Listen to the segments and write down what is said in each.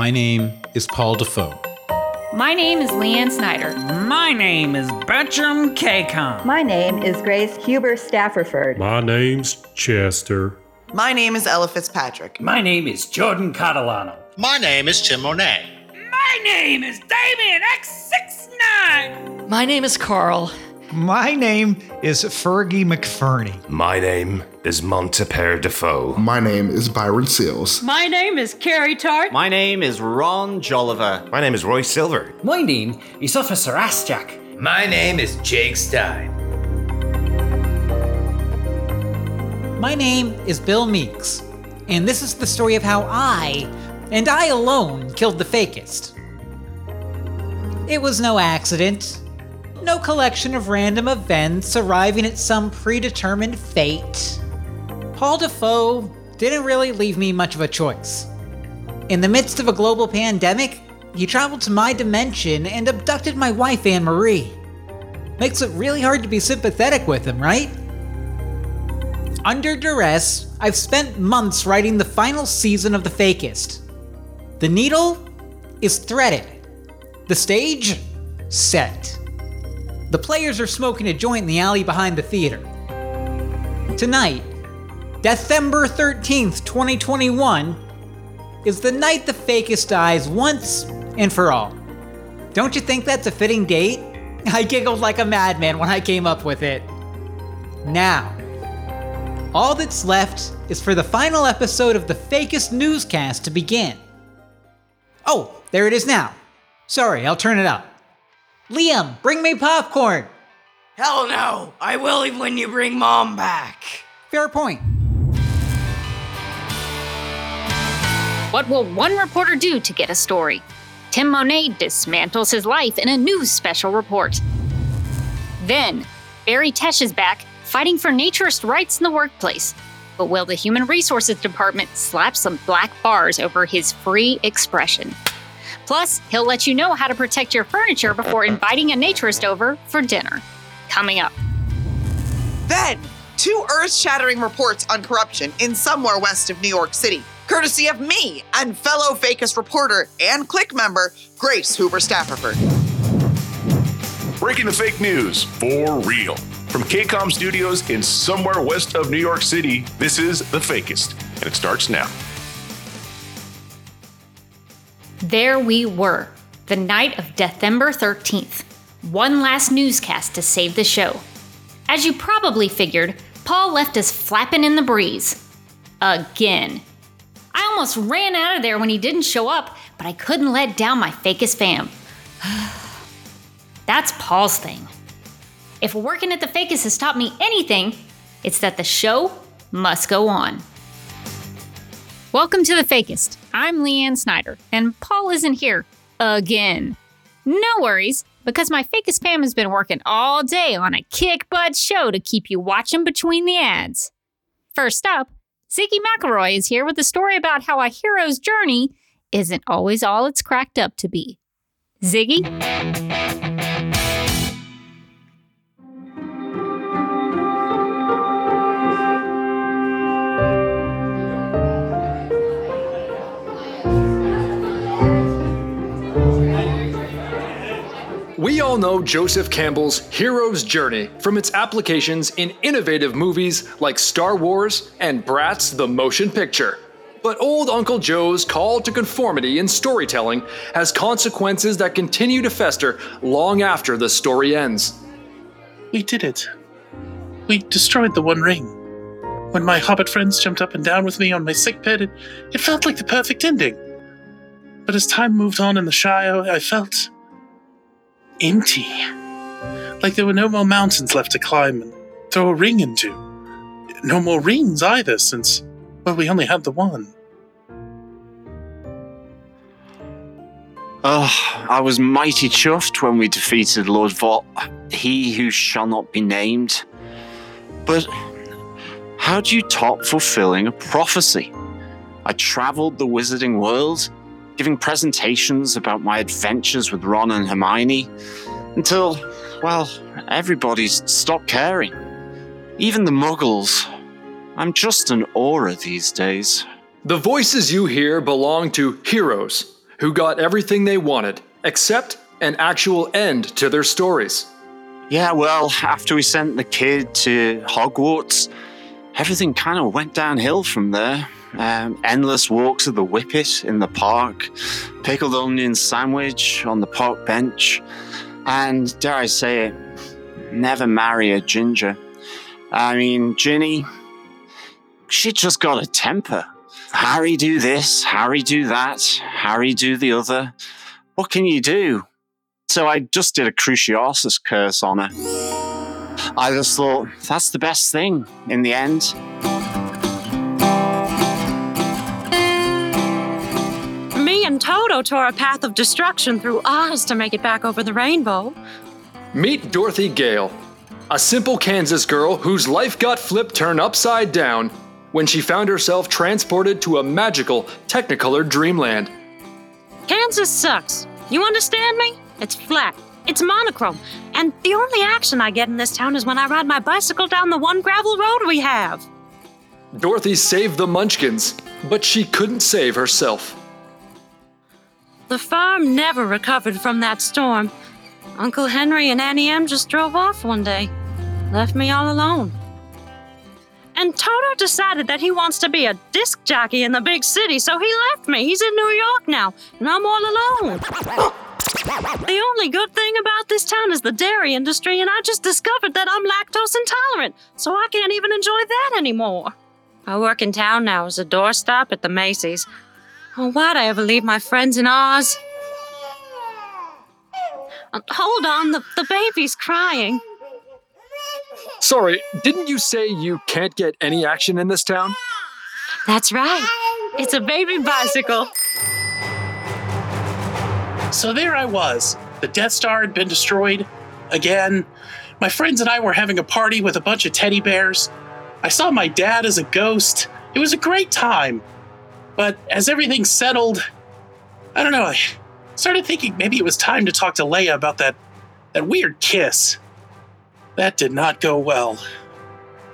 My name is Paul DaFoe. My name is Leanne Snyder. My name is Bertram KCOM. My name is Grace Huber Staffordford. My name's Chester. My name is Ella Fitzpatrick. My name is Jordan Catalano. My name is Tim Monet. My name is Damien X69. My name is Carl. My name is Fergie McFerney. My name is Montipaire DaFoe. My name is Byron Seales. My name is Carrie Tart. My name is Ron Joliver. My name is Roy Silver. My name is Officer Assjack. My name is Jake Stein. My name is Bill Meeks, and this is the story of how I, and I alone, killed the fakist. It was no accident, no collection of random events arriving at some predetermined fate. Paul DaFoe didn't really leave me much of a choice. In the midst of a global pandemic, he traveled to my dimension and abducted my wife, Anne Marie. Makes it really hard to be sympathetic with him, right? Under duress, I've spent months writing the final season of The Fakist. The needle is threaded, the stage set. The players are smoking a joint in the alley behind the theater. Tonight, December 13th, 2021, is the night the fakist dies once and for all. Don't you think that's a fitting date? I giggled like a madman when I came up with it. Now, all that's left is for the final episode of the fakist newscast to begin. Oh, there it is now. Sorry, I'll turn it up. Liam, bring me popcorn. Hell no! I will when you bring mom back. Fair point. What will one reporter do to get a story? Tim Monet dismantles his life in a news special report. Then, Barry Tesh is back, fighting for naturist rights in the workplace. But will the Human Resources Department slap some black bars over his free expression? Plus, he'll let you know how to protect your furniture before inviting a naturist over for dinner. Coming up. Then, two earth shattering reports on corruption in somewhere west of New York City, courtesy of me and fellow Fakist reporter and Click member Grace Huber Staffordford. Breaking the fake news for real. From KCOM Studios in somewhere west of New York City, this is The Fakist, and it starts now. There we were, the night of December 13th. One last newscast to save the show. As you probably figured, Paul left us flapping in the breeze. Again. I almost ran out of there when he didn't show up, but I couldn't let down my fakist fam. That's Paul's thing. If working at the fakist has taught me anything, it's that the show must go on. Welcome to the fakist. I'm Leanne Snyder, and Paul isn't here again. No worries, because my fakist fam has been working all day on a kick butt show to keep you watching between the ads. First up, Ziggy McElroy is here with a story about how a hero's journey isn't always all it's cracked up to be. Ziggy? All know Joseph Campbell's hero's journey from its applications in innovative movies like Star Wars and Bratz the Motion Picture. But old Uncle Joe's call to conformity in storytelling has consequences that continue to fester long after the story ends. We did it. We destroyed the One Ring. When my hobbit friends jumped up and down with me on my sickbed, it, it felt like the perfect ending. But as time moved on in the Shire, I felt empty. Like there were no more mountains left to climb and throw a ring into. No more rings either, since, well, we only had the one. Oh, I was mighty chuffed when we defeated Lord Vought, he who shall not be named. But how do you top fulfilling a prophecy? I traveled the wizarding world, giving presentations about my adventures with Ron and Hermione, until, well, everybody's stopped caring. Even the muggles. I'm just an Auror these days. The voices you hear belong to heroes who got everything they wanted, except an actual end to their stories. Yeah, well, after we sent the kid to Hogwarts, everything kind of went downhill from there. Um, endless walks of the Whippet in the park, pickled onion sandwich on the park bench, and dare I say it, never marry a ginger. I mean, Ginny, she just got a temper. Harry do this, Harry do that, Harry do the other. What can you do? So I just did a Cruciatus curse on her. I just thought that's the best thing in the end. Tore a path of destruction through Oz to make it back over the rainbow. Meet Dorothy Gale, a simple Kansas girl whose life got flipped turned upside down when she found herself transported to a magical, technicolored dreamland. Kansas sucks. You understand me? It's flat. It's monochrome. And the only action I get in this town is when I ride my bicycle down the one gravel road we have. Dorothy saved the Munchkins, but she couldn't save herself. The farm never recovered from that storm. Uncle Henry and Auntie Em just drove off one day, left me all alone. And Toto decided that he wants to be a disc jockey in the big city, so he left me. He's in New York now, and I'm all alone. the only good thing about this town is the dairy industry, and I just discovered that I'm lactose intolerant, so I can't even enjoy that anymore. I work in town now as a doorstop at the Macy's. Oh, why'd I ever leave my friends in Oz? Uh, hold on, the, the baby's crying. Sorry, didn't you say you can't get any action in this town? That's right. It's a baby bicycle. So there I was. The Death Star had been destroyed again. My friends and I were having a party with a bunch of teddy bears. I saw my dad as a ghost. It was a great time. But as everything settled, I don't know, I started thinking maybe it was time to talk to Leia about that that weird kiss. That did not go well.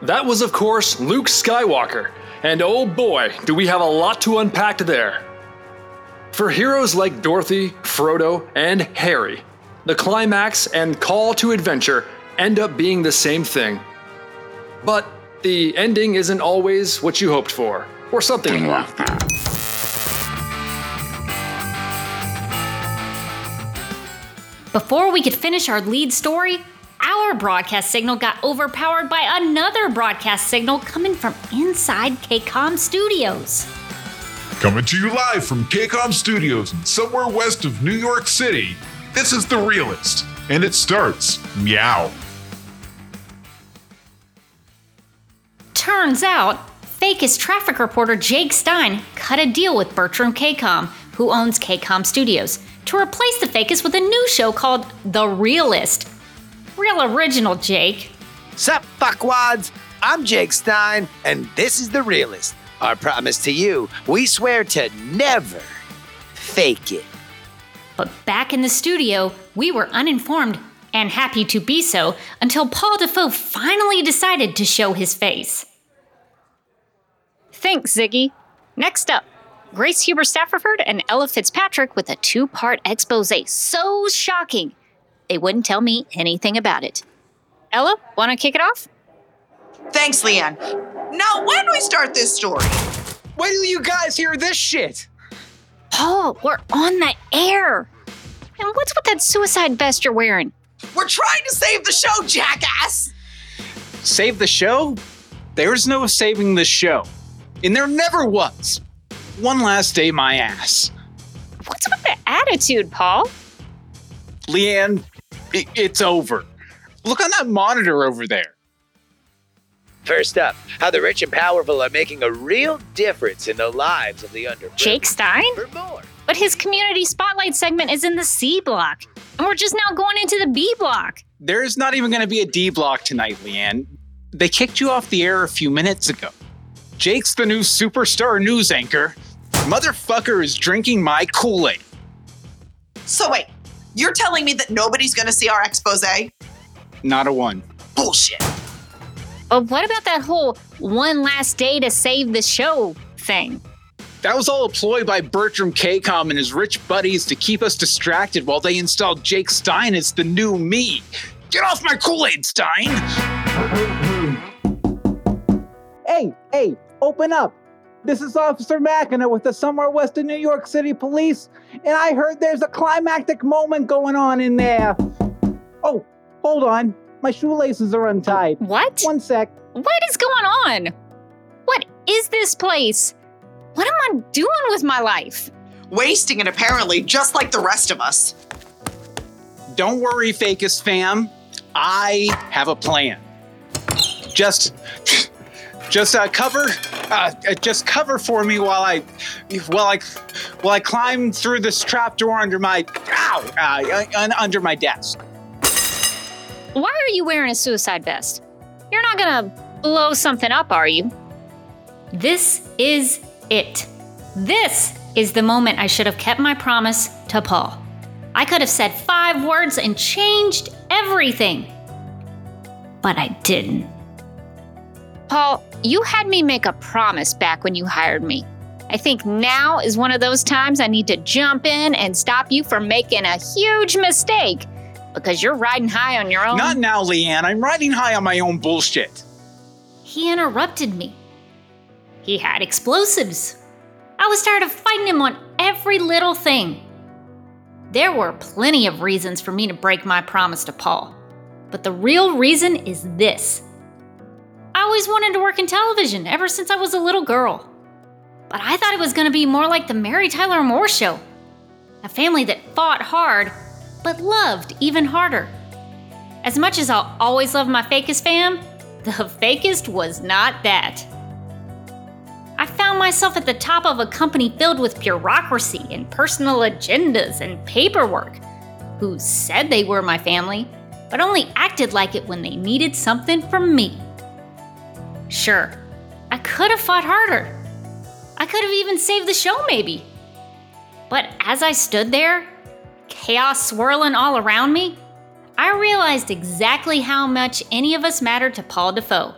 That was, of course, Luke Skywalker. And oh boy, do we have a lot to unpack there. For heroes like Dorothy, Frodo, and Harry, the climax and call to adventure end up being the same thing. But the ending isn't always what you hoped for, or something like that. Before we could finish our lead story, our broadcast signal got overpowered by another broadcast signal coming from inside KCOM Studios. Coming to you live from KCOM Studios in somewhere west of New York City, this is The Realist, and it starts meow. Turns out, Fakist traffic reporter Jake Stein cut a deal with Bertram KCOM, who owns KCOM Studios, to replace the Fakist with a new show called The Realist. Real original, Jake. Sup, fuckwads? I'm Jake Stein, and this is The Realist. Our promise to you we swear to never fake it. But back in the studio, we were uninformed and happy to be so until Paul DaFoe finally decided to show his face. Thanks, Ziggy. Next up, Grace Huber Stafford and Ella Fitzpatrick with a two part expose so shocking they wouldn't tell me anything about it. Ella, want to kick it off? Thanks, Leanne. Now, when do we start this story? When do you guys hear this shit? Paul, we're on the air. And what's with that suicide vest you're wearing? We're trying to save the show, jackass! Save the show? There's no saving the show. And there never was. One last day, my ass. What's with the attitude, Paul? Leanne, it, it's over. Look on that monitor over there. First up, how the rich and powerful are making a real difference in the lives of the underprivileged. Jake Stein? For more. But his community spotlight segment is in the C block, and we're just now going into the B block. There's not even going to be a D block tonight, Leanne. They kicked you off the air a few minutes ago. Jake's the new superstar news anchor. Motherfucker is drinking my Kool Aid. So, wait, you're telling me that nobody's going to see our expose? Not a one. Bullshit. But what about that whole one last day to save the show thing? That was all a ploy by Bertram Kcom and his rich buddies to keep us distracted while they installed Jake Stein as the new me. Get off my Kool Aid, Stein! Hey, hey, open up. This is Officer Machina with the Somewhere West of New York City Police, and I heard there's a climactic moment going on in there. Oh, hold on. My shoelaces are untied. What? One sec. What is going on? What is this place? What am I doing with my life? Wasting it, apparently, just like the rest of us. Don't worry, Fakist fam. I have a plan. Just, just uh, cover, uh, uh, just cover for me while I, while I, while I climb through this trapdoor under my, ow, uh, under my desk. Why are you wearing a suicide vest? You're not gonna blow something up, are you? This is it. This is the moment I should have kept my promise to Paul. I could have said five words and changed everything. But I didn't. Paul, you had me make a promise back when you hired me. I think now is one of those times I need to jump in and stop you from making a huge mistake because you're riding high on your own. Not now, Leanne. I'm riding high on my own bullshit. He interrupted me. He had explosives. I was tired of fighting him on every little thing. There were plenty of reasons for me to break my promise to Paul, but the real reason is this. I always wanted to work in television ever since I was a little girl. But I thought it was going to be more like the Mary Tyler Moore show. A family that fought hard, but loved even harder. As much as I'll always love my fakist fam, the fakist was not that. I found myself at the top of a company filled with bureaucracy and personal agendas and paperwork, who said they were my family, but only acted like it when they needed something from me. Sure, I could have fought harder. I could have even saved the show, maybe. But as I stood there, chaos swirling all around me, I realized exactly how much any of us mattered to Paul DaFoe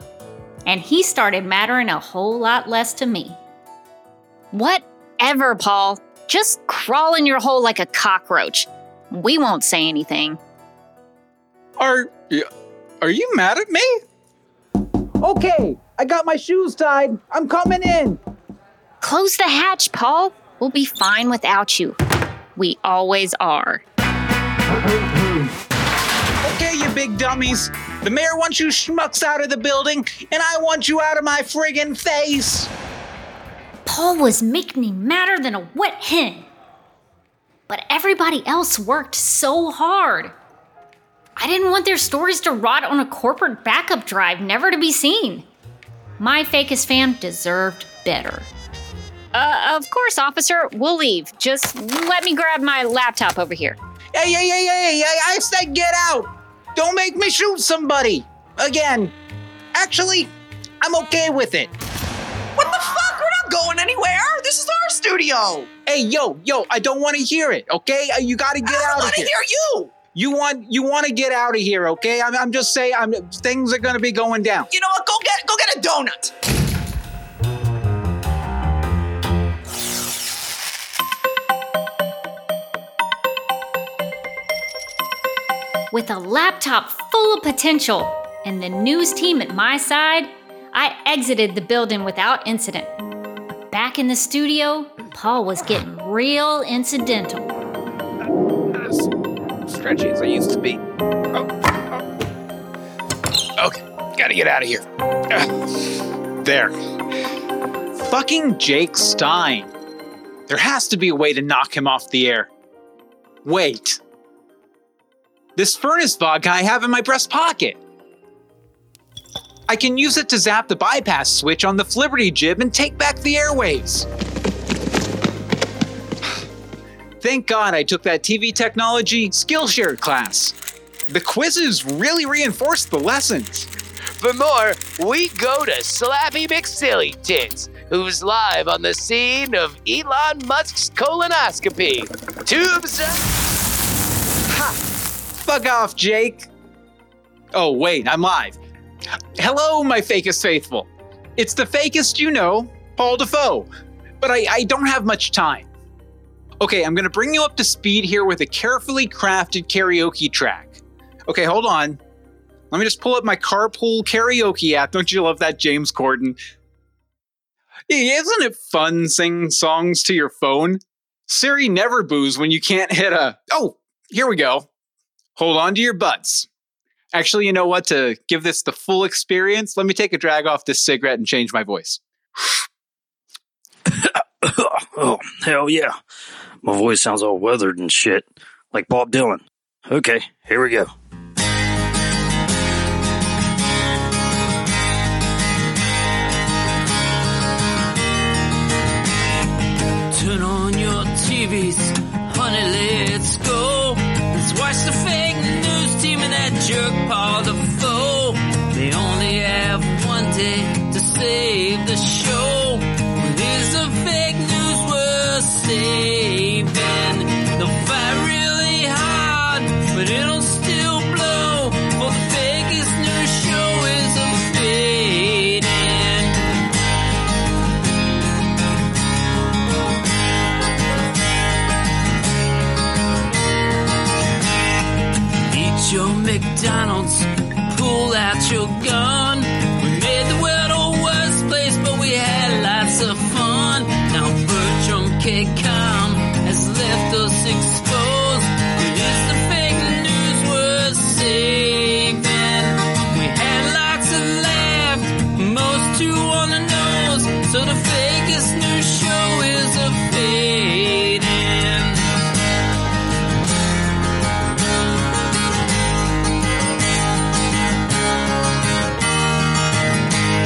and he started mattering a whole lot less to me. Whatever, Paul. Just crawl in your hole like a cockroach. We won't say anything. Are are you mad at me? Okay, I got my shoes tied. I'm coming in. Close the hatch, Paul. We'll be fine without you. We always are. Okay, you big dummies. The mayor wants you schmucks out of the building, and I want you out of my friggin' face. Paul was making me madder than a wet hen. But everybody else worked so hard. I didn't want their stories to rot on a corporate backup drive, never to be seen. My fakest fam deserved better. Uh, of course, officer. We'll leave. Just let me grab my laptop over here. Hey, hey, hey, hey, hey, I said get out! Don't make me shoot somebody! Again. Actually, I'm okay with it. What the fuck? We're not going anywhere. This is our studio. Hey, yo, yo, I don't want to hear it, okay? Uh, You gotta get out of here. I don't want to here. hear you. You want you want to get out of here, okay? I'm, I'm just saying, I'm things are gonna be going down. You know what? Go get go get a donut. With a laptop full of potential and the news team at my side, I exited the building without incident. But back in the studio, Paul was getting real incidental. Stretchy as I used to be. Oh, oh. Okay, gotta get out of here. There. Fucking Jake Stein. There has to be a way to knock him off the air. Wait. This furnace vodka I have in my breast pocket. I can use it to zap the bypass switch on the Flibberty jib and take back the airwaves. Thank God I took that TV technology Skillshare class. The quizzes really reinforced the lessons. For more, we go to Slappy McSilly Tits, who's live on the scene of Elon Musk's colonoscopy. Tubes up. Fuck off, Jake. Oh, wait, I'm live. Hello, my fakist faithful. It's the fakist you know, Paul DaFoe. but I, I don't have much time. Okay, I'm gonna bring you up to speed here with a carefully crafted karaoke track. Okay, hold on. Let me just pull up my carpool karaoke app. Don't you love that, James Corden? Isn't it fun singing songs to your phone? Siri never boos when you can't hit a. Oh, here we go. Hold on to your butts. Actually, you know what? To give this the full experience, let me take a drag off this cigarette and change my voice. Oh, hell yeah. My voice sounds all weathered and shit, like Bob Dylan. Okay, here we go. Left us exposed. But is the fake news worth saving? We had lots of laughs, most too on the nose. So the fakist news show is a fading.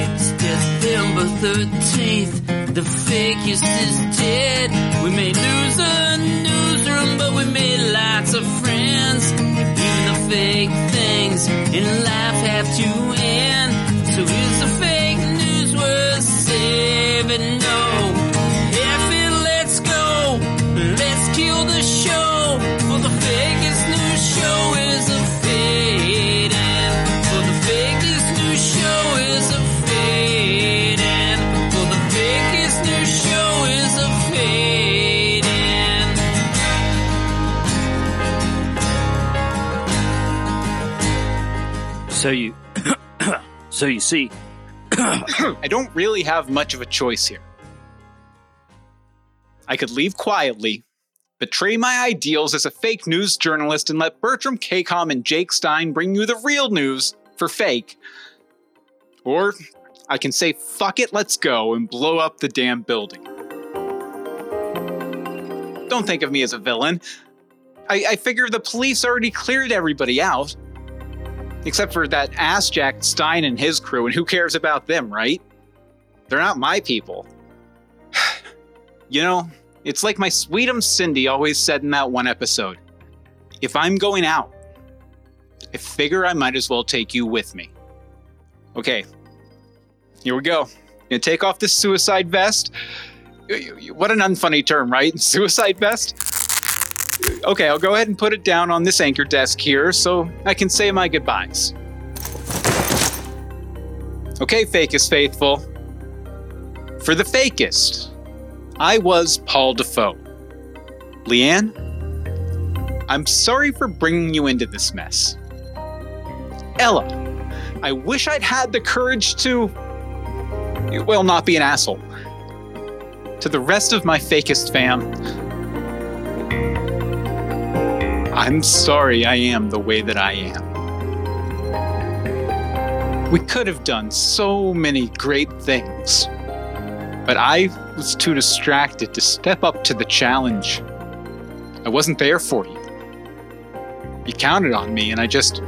It's December 13th, the fakist is dead. We may lose fake things in life have to end. So you. so you see. I don't really have much of a choice here. I could leave quietly, betray my ideals as a fake news journalist, and let Bertram Kcom and Jake Stein bring you the real news for fake. Or I can say, fuck it, let's go, and blow up the damn building. Don't think of me as a villain. I, I figure the police already cleared everybody out. Except for that ass Jack Stein and his crew, and who cares about them, right? They're not my people. you know, it's like my sweetums Cindy always said in that one episode. If I'm going out, I figure I might as well take you with me. Okay, here we go. Gonna take off this suicide vest. What an unfunny term, right? Suicide vest? Okay, I'll go ahead and put it down on this anchor desk here so I can say my goodbyes. Okay, Fakist Faithful. For the fakist, I was Paul DaFoe. Leanne, I'm sorry for bringing you into this mess. Ella, I wish I'd had the courage to, well, not be an asshole. To the rest of my fakist fam, I'm sorry I am the way that I am. We could have done so many great things, but I was too distracted to step up to the challenge. I wasn't there for you. You counted on me, and I just.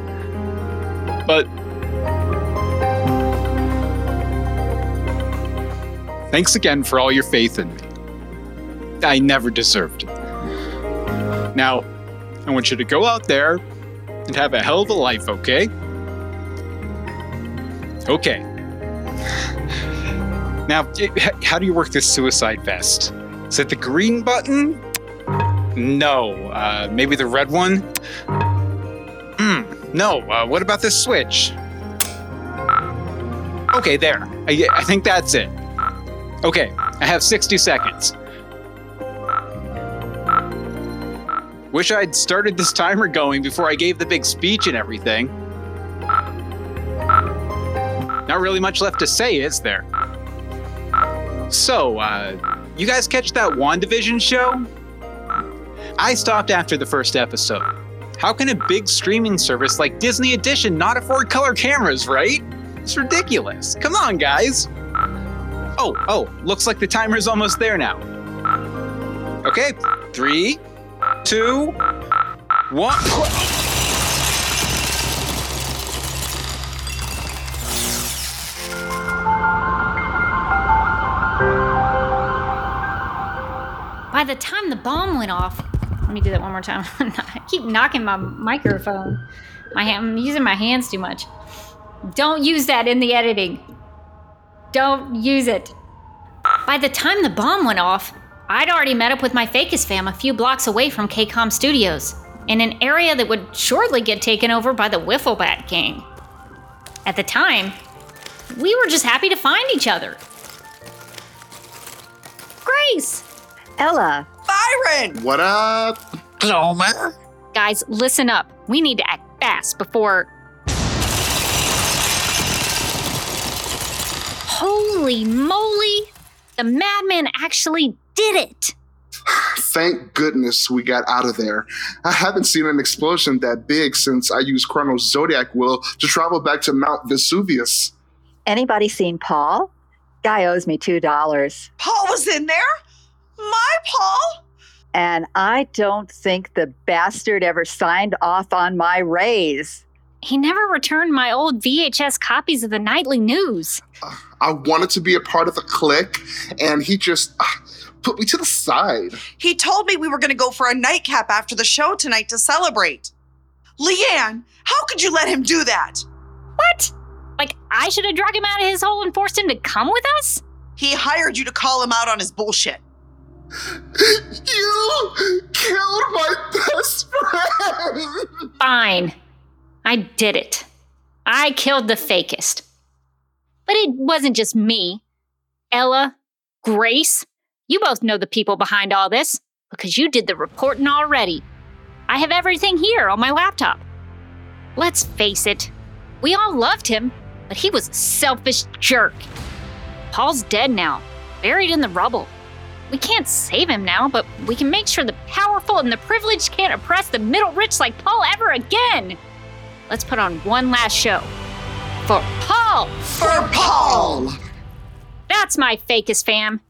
But. Thanks again for all your faith in me. I never deserved it. Now, I want you to go out there and have a hell of a life, okay? Okay. Now, how do you work this suicide vest? Is it the green button? No. Uh, maybe the red one? Hmm. No. Uh, what about this switch? Okay, there. I, I think that's it. Okay, I have 60 seconds. Wish I'd started this timer going before I gave the big speech and everything. Not really much left to say, is there? So, uh, you guys catch that WandaVision show? I stopped after the first episode. How can a big streaming service like Disney Edition not afford color cameras, right? It's ridiculous. Come on, guys. Oh, oh, looks like the timer's almost there now. Okay, three, two, one. By the time the bomb went off, let me do that one more time. I keep knocking my microphone. My I'm using my hands too much. Don't use that in the editing. Don't use it. By the time the bomb went off, I'd already met up with my Fakist fam a few blocks away from KCOM Studios, in an area that would shortly get taken over by the Wifflebat Gang. At the time, we were just happy to find each other. Grace! Ella. Byron! What up? Glomer? Guys, listen up. We need to act fast before. Holy moly! The madman actually did it! Thank goodness we got out of there. I haven't seen an explosion that big since I used Chrono's Zodiac Wheel to travel back to Mount Vesuvius. Anybody seen Paul? Guy owes me $2. Paul was in there? My Paul? And I don't think the bastard ever signed off on my raise. He never returned my old VHS copies of the nightly news. I wanted to be a part of the clique, and he just uh, put me to the side. He told me we were going to go for a nightcap after the show tonight to celebrate. Leanne, how could you let him do that? What? Like, I should have dragged him out of his hole and forced him to come with us? He hired you to call him out on his bullshit. You killed my best friend! Fine. I did it. I killed the fakist. But it wasn't just me. Ella, Grace, you both know the people behind all this because you did the reporting already. I have everything here on my laptop. Let's face it, we all loved him, but he was a selfish jerk. Paul's dead now, buried in the rubble. We can't save him now, but we can make sure the powerful and the privileged can't oppress the middle rich like Paul ever again. Let's put on one last show. For Paul! For Paul! That's my fakist fam.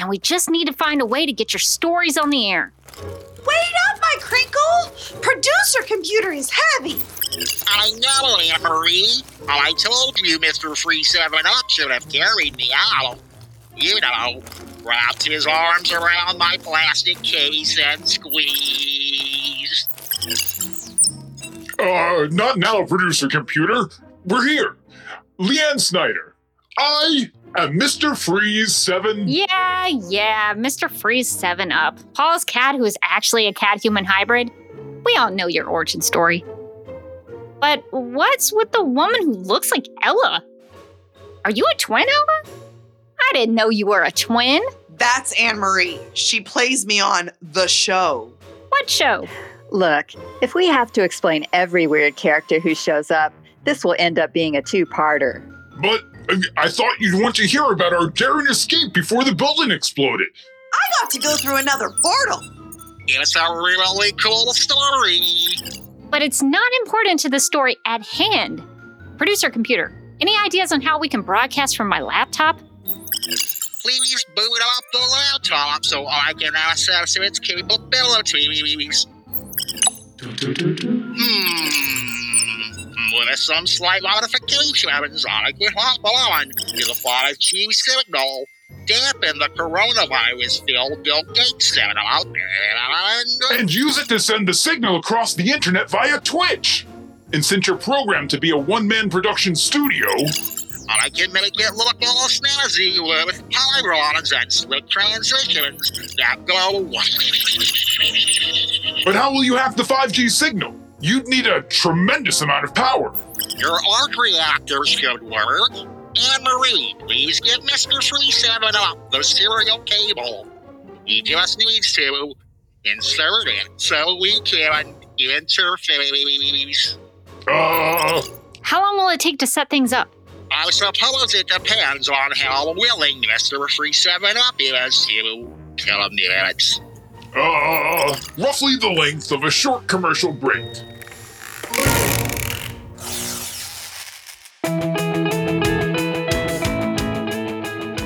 Now we just need to find a way to get your stories on the air. Wait up, my crinkle! Producer computer is heavy. I know, Anna Marie. I told you Mr. Freeze 7 Up should have carried me out. You know, wrapped his arms around my plastic case and squeezed. Uh, not now, producer computer. We're here. Leanne Snyder. I am Mr. Freeze 7. Yeah, yeah, Mr. Freeze 7 Up. Paul's cat, who is actually a cat human hybrid. We all know your origin story. But what's with the woman who looks like Ella? Are you a twin, Ella? I didn't know you were a twin. That's Anne Marie. She plays me on the show. What show? Look, if we have to explain every weird character who shows up, this will end up being a two parter. But I thought you'd want to hear about our daring escape before the building exploded. I got to go through another portal. It's a really cool story. But it's not important to the story at hand. Producer computer, any ideas on how we can broadcast from my laptop? Please boot up the laptop so I can access its capabilities. Hmm. With some slight modifications, I could hop on to the 5G signal, dampen the coronavirus filled Bill Gates setup, oh, and. And use it to send the signal across the internet via Twitch. And since you're programmed to be a one man production studio, I can make it look all snazzy with pylons and slick transitions that go. but how will you have the 5G signal? You'd need a tremendous amount of power. Your arc reactors should work. Anne Marie, please give Mr. Freeze 7 Up the serial cable. He just needs to insert it so we can interface. Uh, How long will it take to set things up? I suppose it depends on how willing Mr. Freeze 7 Up is to kill a minutes. uh, roughly the length of a short commercial break.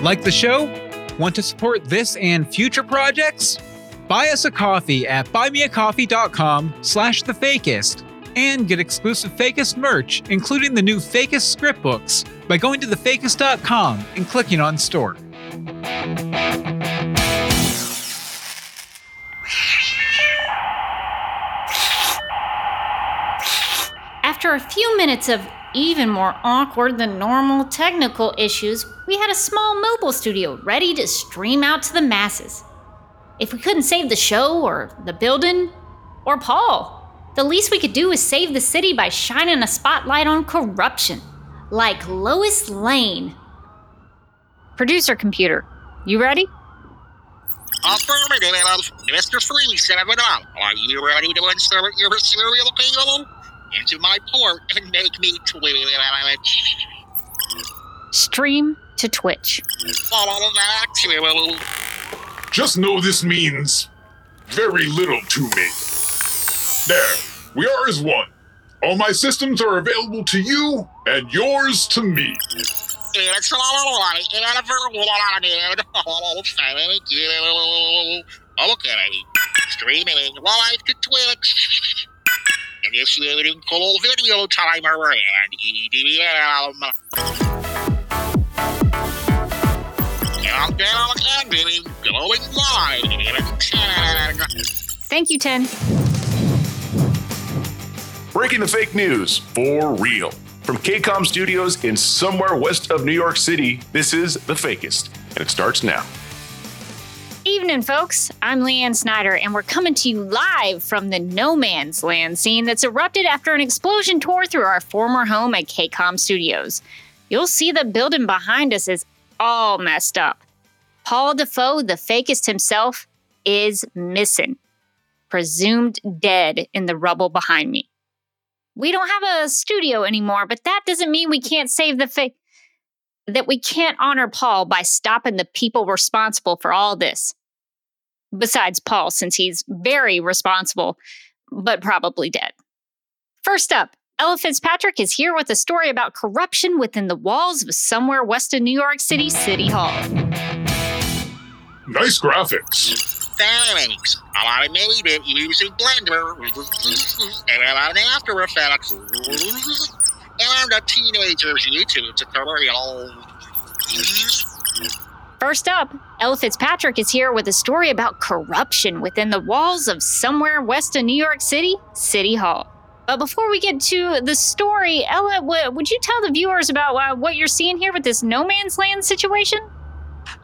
Like the show? Want to support this and future projects? Buy us a coffee at buymeacoffee.com slash the fakist and get exclusive Fakist merch, including the new Fakist script books, by going to thefakist.com and clicking on store. After a few minutes of even more awkward than normal technical issues, we had a small mobile studio ready to stream out to the masses. If we couldn't save the show, or the building, or Paul, the least we could do is save the city by shining a spotlight on corruption, like Lois Lane. Producer computer, you ready? Affirmative, Mr. Freeze 7 Up. Are you ready to insert your serial cable into my port and make me twitch? Stream to Twitch. Follow back to Just know this means very little to me. There, we are as one. All my systems are available to you, and yours to me. It's all ever wanted. Thank you. Okay. Streaming live to Twitch. Initiating full video timer and EDM. Countdown ending. Going live in 10. Thank you, 10. Breaking the fake news for real. From KCOM Studios in somewhere west of New York City, this is The Fakist, and it starts now. Evening, folks. I'm Leanne Snyder, and we're coming to you live from the no man's land scene that's erupted after an explosion tore through our former home at KCOM Studios. You'll see the building behind us is all messed up. Paul DaFoe, the fakist himself, is missing, presumed dead in the rubble behind me. We don't have a studio anymore, but that doesn't mean we can't save the fake. That we can't honor Paul by stopping the people responsible for all this. Besides Paul, since he's very responsible, but probably dead. First up, Ella Fitzpatrick is here with a story about corruption within the walls of somewhere west of New York City City Hall. Nice graphics. Thanks. I made it using Blender and an After Effects and a teenager's YouTube tutorial. First up, Ella Fitzpatrick is here with a story about corruption within the walls of somewhere west of New York City City Hall. But before we get to the story, Ella, w- would you tell the viewers about uh, what you're seeing here with this no man's land situation?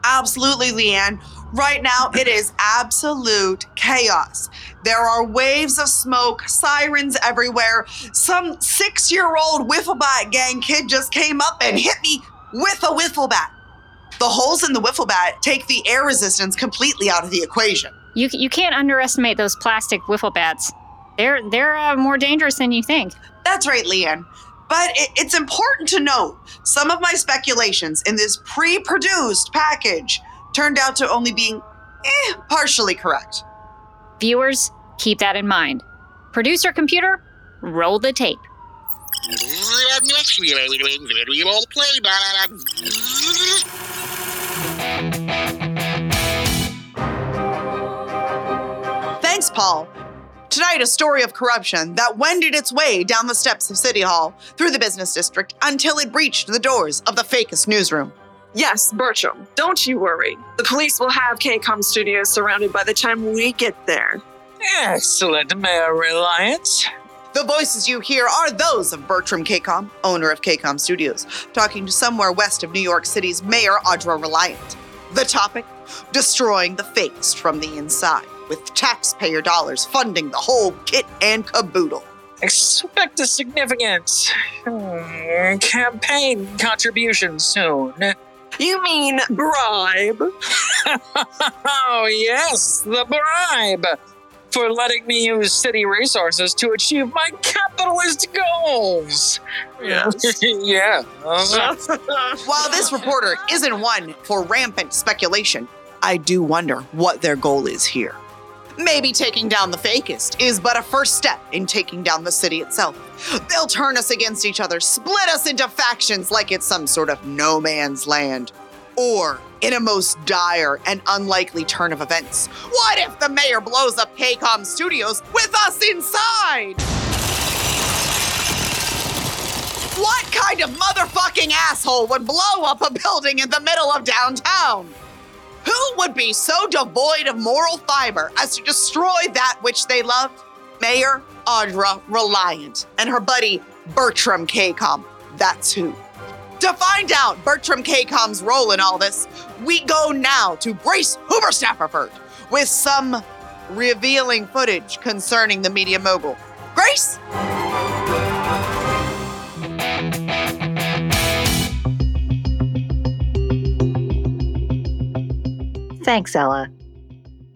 Absolutely, Leanne. Right now, it is absolute chaos. There are waves of smoke, sirens everywhere. Some six year old wiffle bat gang kid just came up and hit me with a wiffle bat. The holes in the wiffle bat take the air resistance completely out of the equation. You, you can't underestimate those plastic wiffle bats. They're they're uh, more dangerous than you think. That's right, Leanne. But it, it's important to note some of my speculations in this pre produced package turned out to only being eh, partially correct. Viewers, keep that in mind. Producer computer, roll the tape. Thanks, Paul. Tonight, a story of corruption that wended its way down the steps of City Hall, through the business district, until it breached the doors of the fakist newsroom. Yes, Bertram, don't you worry. The police will have KCOM Studios surrounded by the time we get there. Excellent, Mayor Reliance. The voices you hear are those of Bertram KCOM, owner of KCOM Studios, talking to somewhere west of New York City's Mayor Audra Reliant. The topic? Destroying the fakes from the inside, with taxpayer dollars funding the whole kit and caboodle. Expect a significant hmm, campaign contribution soon. You mean bribe? oh, yes, the bribe for letting me use city resources to achieve my capitalist goals. Yes. yeah. While this reporter isn't one for rampant speculation, I do wonder what their goal is here. Maybe taking down the fakist is but a first step in taking down the city itself. They'll turn us against each other, split us into factions like it's some sort of no man's land. Or, in a most dire and unlikely turn of events, what if the mayor blows up KCOM Studios with us inside? What kind of motherfucking asshole would blow up a building in the middle of downtown? Who would be so devoid of moral fiber as to destroy that which they loved? Mayor Audra Reliant and her buddy Bertram KCOM. That's who. To find out Bertram KCOM's role in all this, we go now to Grace Huberstafforford with some revealing footage concerning the media mogul. Grace? Thanks, Ella.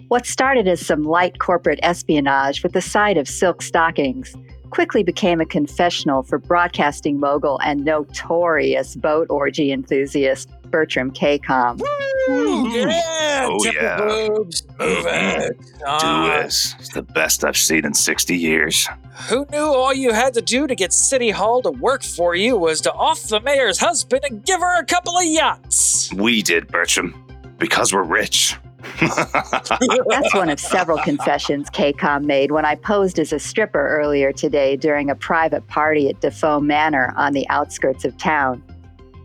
What started as some light corporate espionage with the side of silk stockings quickly became a confessional for broadcasting mogul and notorious boat orgy enthusiast Bertram KCOM. Yeah, Oh, yeah. boobs, move it. Do Ah, this. It's the best I've seen in 60 years. Who knew all you had to do to get City Hall to work for you was to off the mayor's husband and give her a couple of yachts? We did, Bertram. Because we're rich. That's one of several confessions KCOM made when I posed as a stripper earlier today during a private party at DaFoe Manor on the outskirts of town.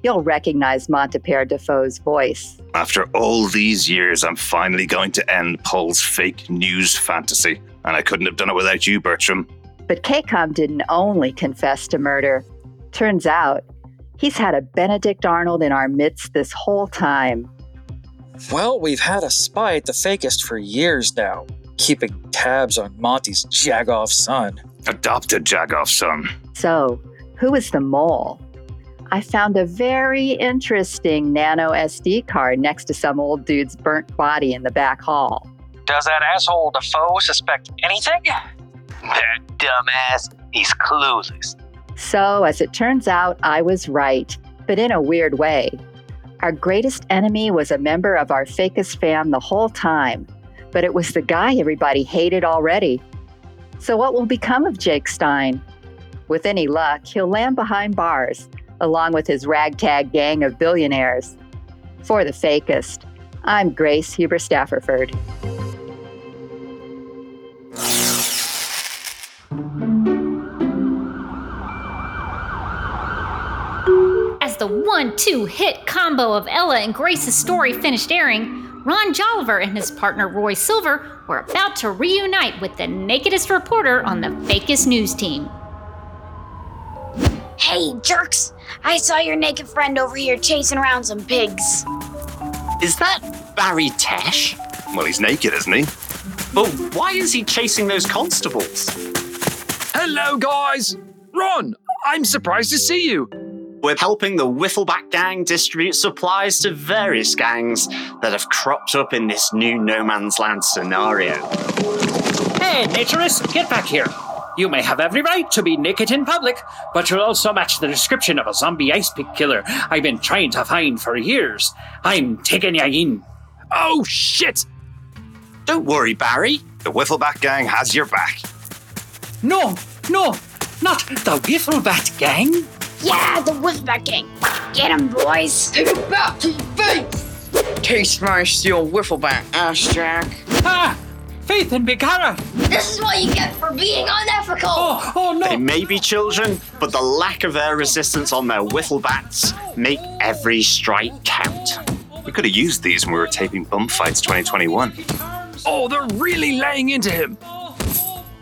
You'll recognize Montipaire DaFoe's voice. After all these years, I'm finally going to end Paul's fake news fantasy. And I couldn't have done it without you, Bertram. But KCOM didn't only confess to murder. Turns out, he's had a Benedict Arnold in our midst this whole time. Well, we've had a spy at the fakist for years now, keeping tabs on Monty's jagoff son. Adopted Jagoff son. So, who is the mole? I found a very interesting nano SD card next to some old dude's burnt body in the back hall. Does that asshole DaFoe suspect anything? That dumbass, he's clueless. So, as it turns out, I was right, but in a weird way. Our greatest enemy was a member of our fakist fam the whole time, but it was the guy everybody hated already. So, what will become of Jake Stein? With any luck, he'll land behind bars, along with his ragtag gang of billionaires. For the fakist, I'm Grace Huberstafforford. The one two hit combo of Ella and Grace's story finished airing, Ron Joliver and his partner Roy Silver were about to reunite with the nakedest reporter on the fakist news team. Hey, jerks! I saw your naked friend over here chasing around some pigs. Is that Barry Tesh? Well, he's naked, isn't he? But why is he chasing those constables? Hello, guys! Ron, I'm surprised to see you. We're helping the Whiffleback Gang distribute supplies to various gangs that have cropped up in this new no man's land scenario. Hey, naturist, get back here. You may have every right to be naked in public, but you'll also match the description of a zombie ice pick killer I've been trying to find for years. I'm taking ya in. Oh, shit! Don't worry, Barry. The Whiffleback Gang has your back. No, no, not the Whiffleback gang. Yeah, the Whiffleback gang. Get 'em, boys. Take it back to your face. Taste my steel wiffleback, ass jack. Ah, Faith and Bigara. This is what you get for being unethical. Oh, oh no. They may be children, but the lack of air resistance on their Whifflebats make every strike count. We could have used these when we were taping Bum Fights 2021. Oh, they're really laying into him.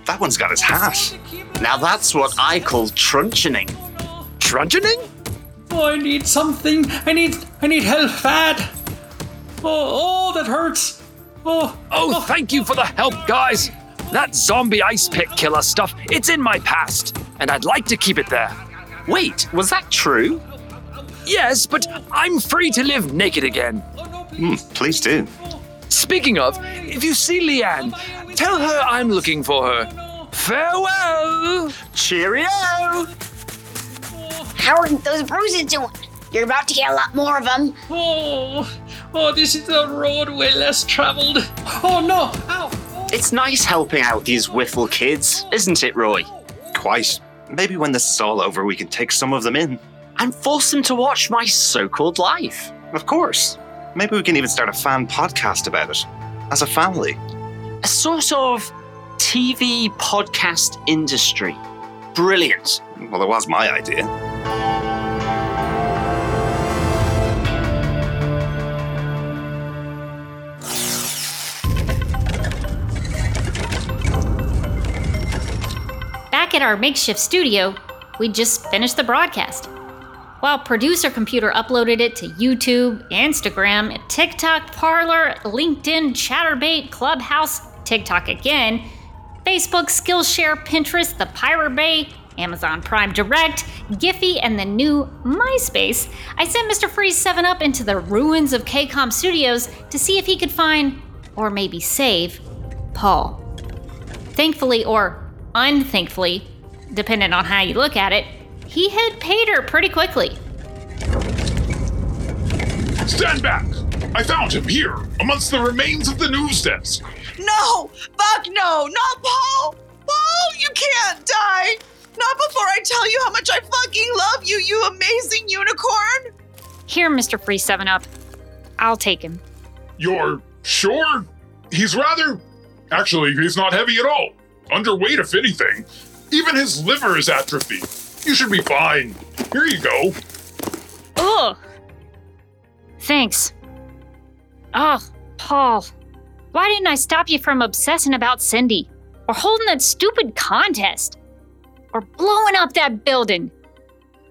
That one's got his hat. Now that's what I call truncheoning. Truncheoning? Oh, I need something. I need, I need help bad. Oh, oh, that hurts. Oh, Oh, thank you for the help, guys. That zombie ice pick killer stuff, it's in my past, and I'd like to keep it there. Wait, was that true? Yes, but I'm free to live naked again. Hmm, please do. Speaking of, if you see Leanne, tell her I'm looking for her. Farewell! Cheerio! How are those bruises doing? You're about to get a lot more of them. Oh, oh, this is the road way less traveled. Oh no! Ow! It's nice helping out these Whiffle kids, isn't it, Roy? Quite. Maybe when this is all over, we can take some of them in. And force them to watch my so called life. Of course. Maybe we can even start a fan podcast about it. As a family. A sort of TV podcast industry. Brilliant. Well, it was my idea. Back at our makeshift studio, we just finished the broadcast. While producer computer uploaded it to YouTube, Instagram, TikTok, Parler, LinkedIn, Chaturbate, Clubhouse, TikTok again, Facebook, Skillshare, Pinterest, the Pirate Bay, Amazon Prime Direct, Giphy, and the new MySpace, I sent Mr. Freeze 7 Up into the ruins of KCOM Studios to see if he could find, or maybe save, Paul. Thankfully, or unthankfully, depending on how you look at it, he had paid her pretty quickly. Stand back! I found him here, amongst the remains of the news desk. No! Fuck no! Not Paul! Paul, you can't die! Not before I tell you how much I fucking love you, you amazing unicorn! Here, Mr. Free 7 Up. I'll take him. You're sure? He's rather. Actually, he's not heavy at all. Underweight, if anything. Even his liver is atrophied. You should be fine. Here you go. Ugh. Thanks. Ugh, Paul. Why didn't I stop you from obsessing about Cindy? Or holding that stupid contest? Or blowing up that building?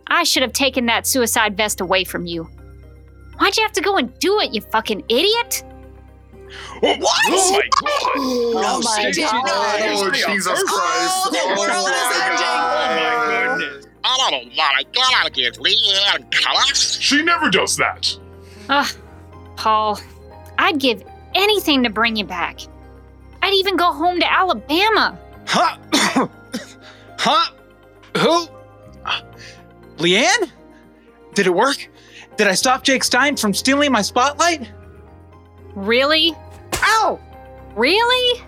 I should have taken that suicide vest away from you. Why'd you have to go and do it, you fucking idiot? What? Oh my god! Oh my oh oh, oh god! Oh, Jesus Christ. Oh, the world is ending! Oh my god, get Leanne cuss. She never does that. Ugh, Paul. I'd give anything to bring you back. I'd even go home to Alabama. Huh? huh? Who? Leanne? Did it work? Did I stop Jake Stein from stealing my spotlight? Really? Ow! Really?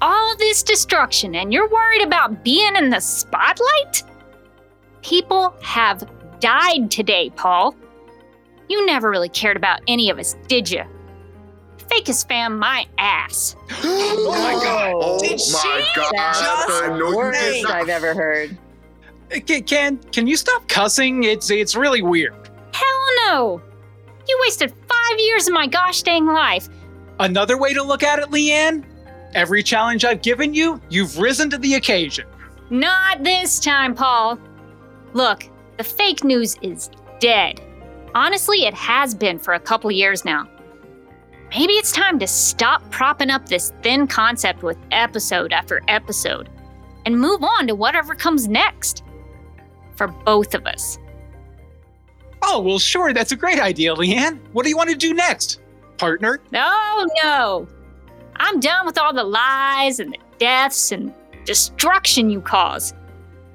All this destruction, and you're worried about being in the spotlight? People have died today, Paul. You never really cared about any of us, did you? Fakist fam, my ass. Oh my god. Oh Did my she god. just I know you Worst did not. I've ever heard. Uh, can, can can you stop cussing? It's it's really weird. Hell no! You wasted five years of my gosh dang life. Another way to look at it, Leanne. Every challenge I've given you, you've risen to the occasion. Not this time, Paul. Look, the fake news is dead. Honestly, it has been for a couple years now. Maybe it's time to stop propping up this thin concept with episode after episode and move on to whatever comes next. For both of us. Oh well, sure, that's a great idea, Leanne. What do you want to do next, partner? Oh no! I'm done with all the lies and the deaths and destruction you cause.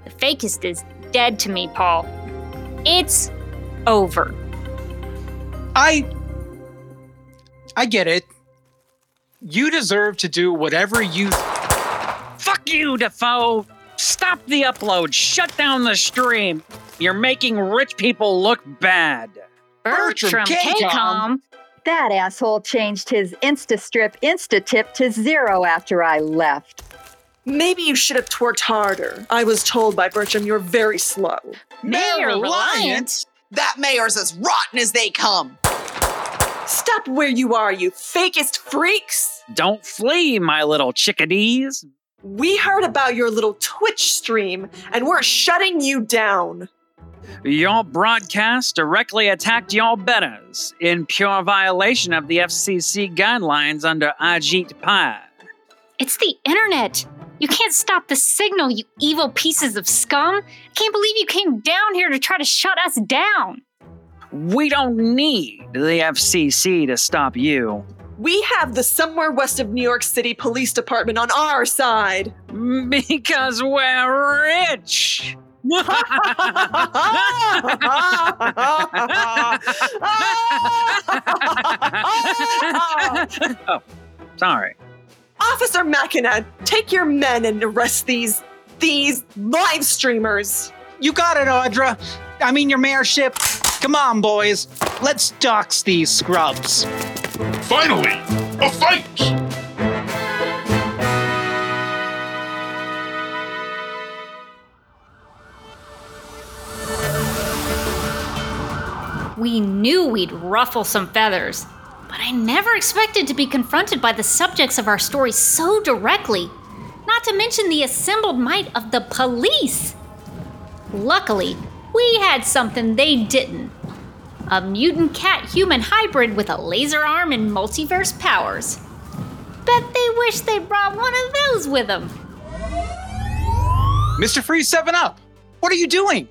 The fakist is dead to me, Paul. It's over. I I get it. You deserve to do whatever you Fuck you, DaFoe! Stop the upload! Shut down the stream! You're making rich people look bad. Bertram KCOM. That asshole changed his InstaStrip InstaTip to zero after I left. Maybe you should have twerked harder. I was told by Bertram you're very slow. Mayor Reliant. That mayor's as rotten as they come. Stop where you are, you fakist freaks! Don't flee, my little chickadees. We heard about your little Twitch stream, and we're shutting you down. Your broadcast directly attacked your betters in pure violation of the FCC guidelines under Ajit Pai. It's the internet. You can't stop the signal, you evil pieces of scum. I can't believe you came down here to try to shut us down. We don't need the FCC to stop you. We have the somewhere west of New York City Police Department on our side. Because we're rich. oh, sorry. Officer Machina, take your men and arrest these these live streamers. You got it, Audra. I mean, your mayorship. Come on, boys. Let's dox these scrubs. Finally, a fight! We knew we'd ruffle some feathers, but I never expected to be confronted by the subjects of our story so directly, not to mention the assembled might of the police. Luckily, we had something they didn't a mutant cat human hybrid with a laser arm and multiverse powers. Bet they wish they brought one of those with them. Mr. Freeze 7 Up, what are you doing?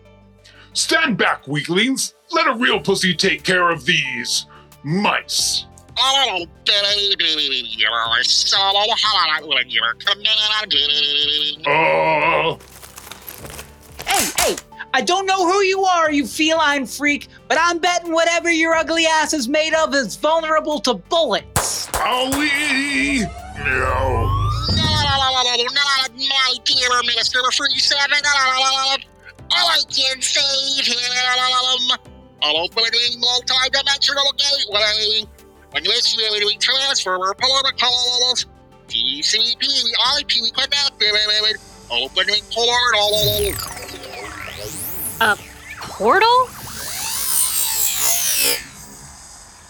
Stand back, weaklings. Let a real pussy take care of these mice. Oh, baby, you're so hot when you're commanding. Oh. Hey, hey, I don't know who you are, you feline freak, but I'm betting whatever your ugly ass is made of is vulnerable to bullets. Owie! No. Not my dear Mr. Free I can save him. I'll open a multi-dimensional gateway. When this really transfer protocols, TCP IP connected, opening portal. A portal?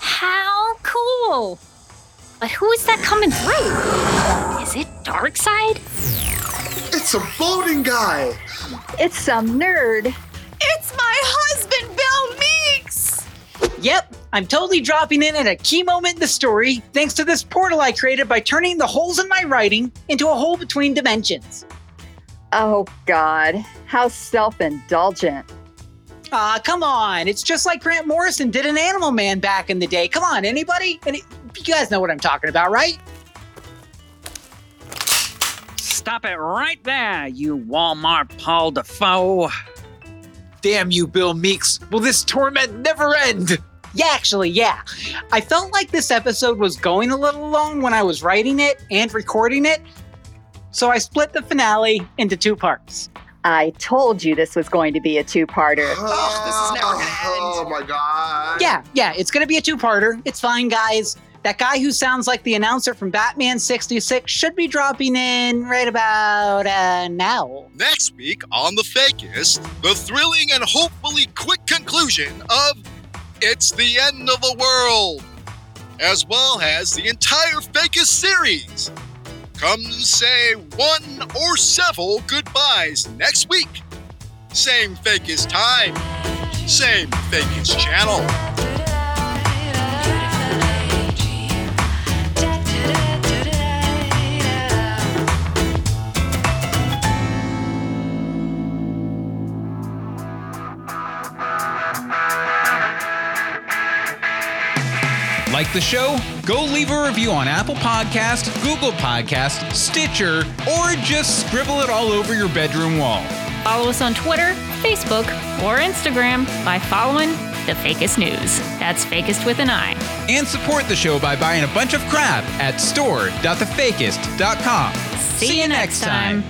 How cool! But who is that coming through? Is it Darkseid? It's a voting guy. It's some nerd. It's my husband, Bill Meeks! Yep, I'm totally dropping in at a key moment in the story thanks to this portal I created by turning the holes in my writing into a hole between dimensions. Oh, God. How self indulgent. Ah, come on. It's just like Grant Morrison did an Animal Man back in the day. Come on, anybody? Any, you guys know what I'm talking about, right? Stop it right there, you Walmart Paul DaFoe. Damn you, Bill Meeks. Will this torment never end? Yeah, actually, yeah. I felt like this episode was going a little long when I was writing it and recording it, so I split the finale into two parts. I told you this was going to be a two parter. Oh, this is never gonna end. Oh my god. Yeah, yeah, it's gonna be a two parter. It's fine, guys. That guy who sounds like the announcer from Batman 66 should be dropping in right about uh, now. Next week on The Fakist, the thrilling and hopefully quick conclusion of It's the End of the World, as well as the entire Fakist series. Come say one or several goodbyes next week. Same Fakist time, same Fakist channel. Like the show? Go leave a review on Apple Podcast, Google Podcast, Stitcher, or just scribble it all over your bedroom wall. Follow us on Twitter, Facebook, or Instagram by following The Fakist News. That's Fakist with an I. And support the show by buying a bunch of crap at store.thefakist.com. See, you next time.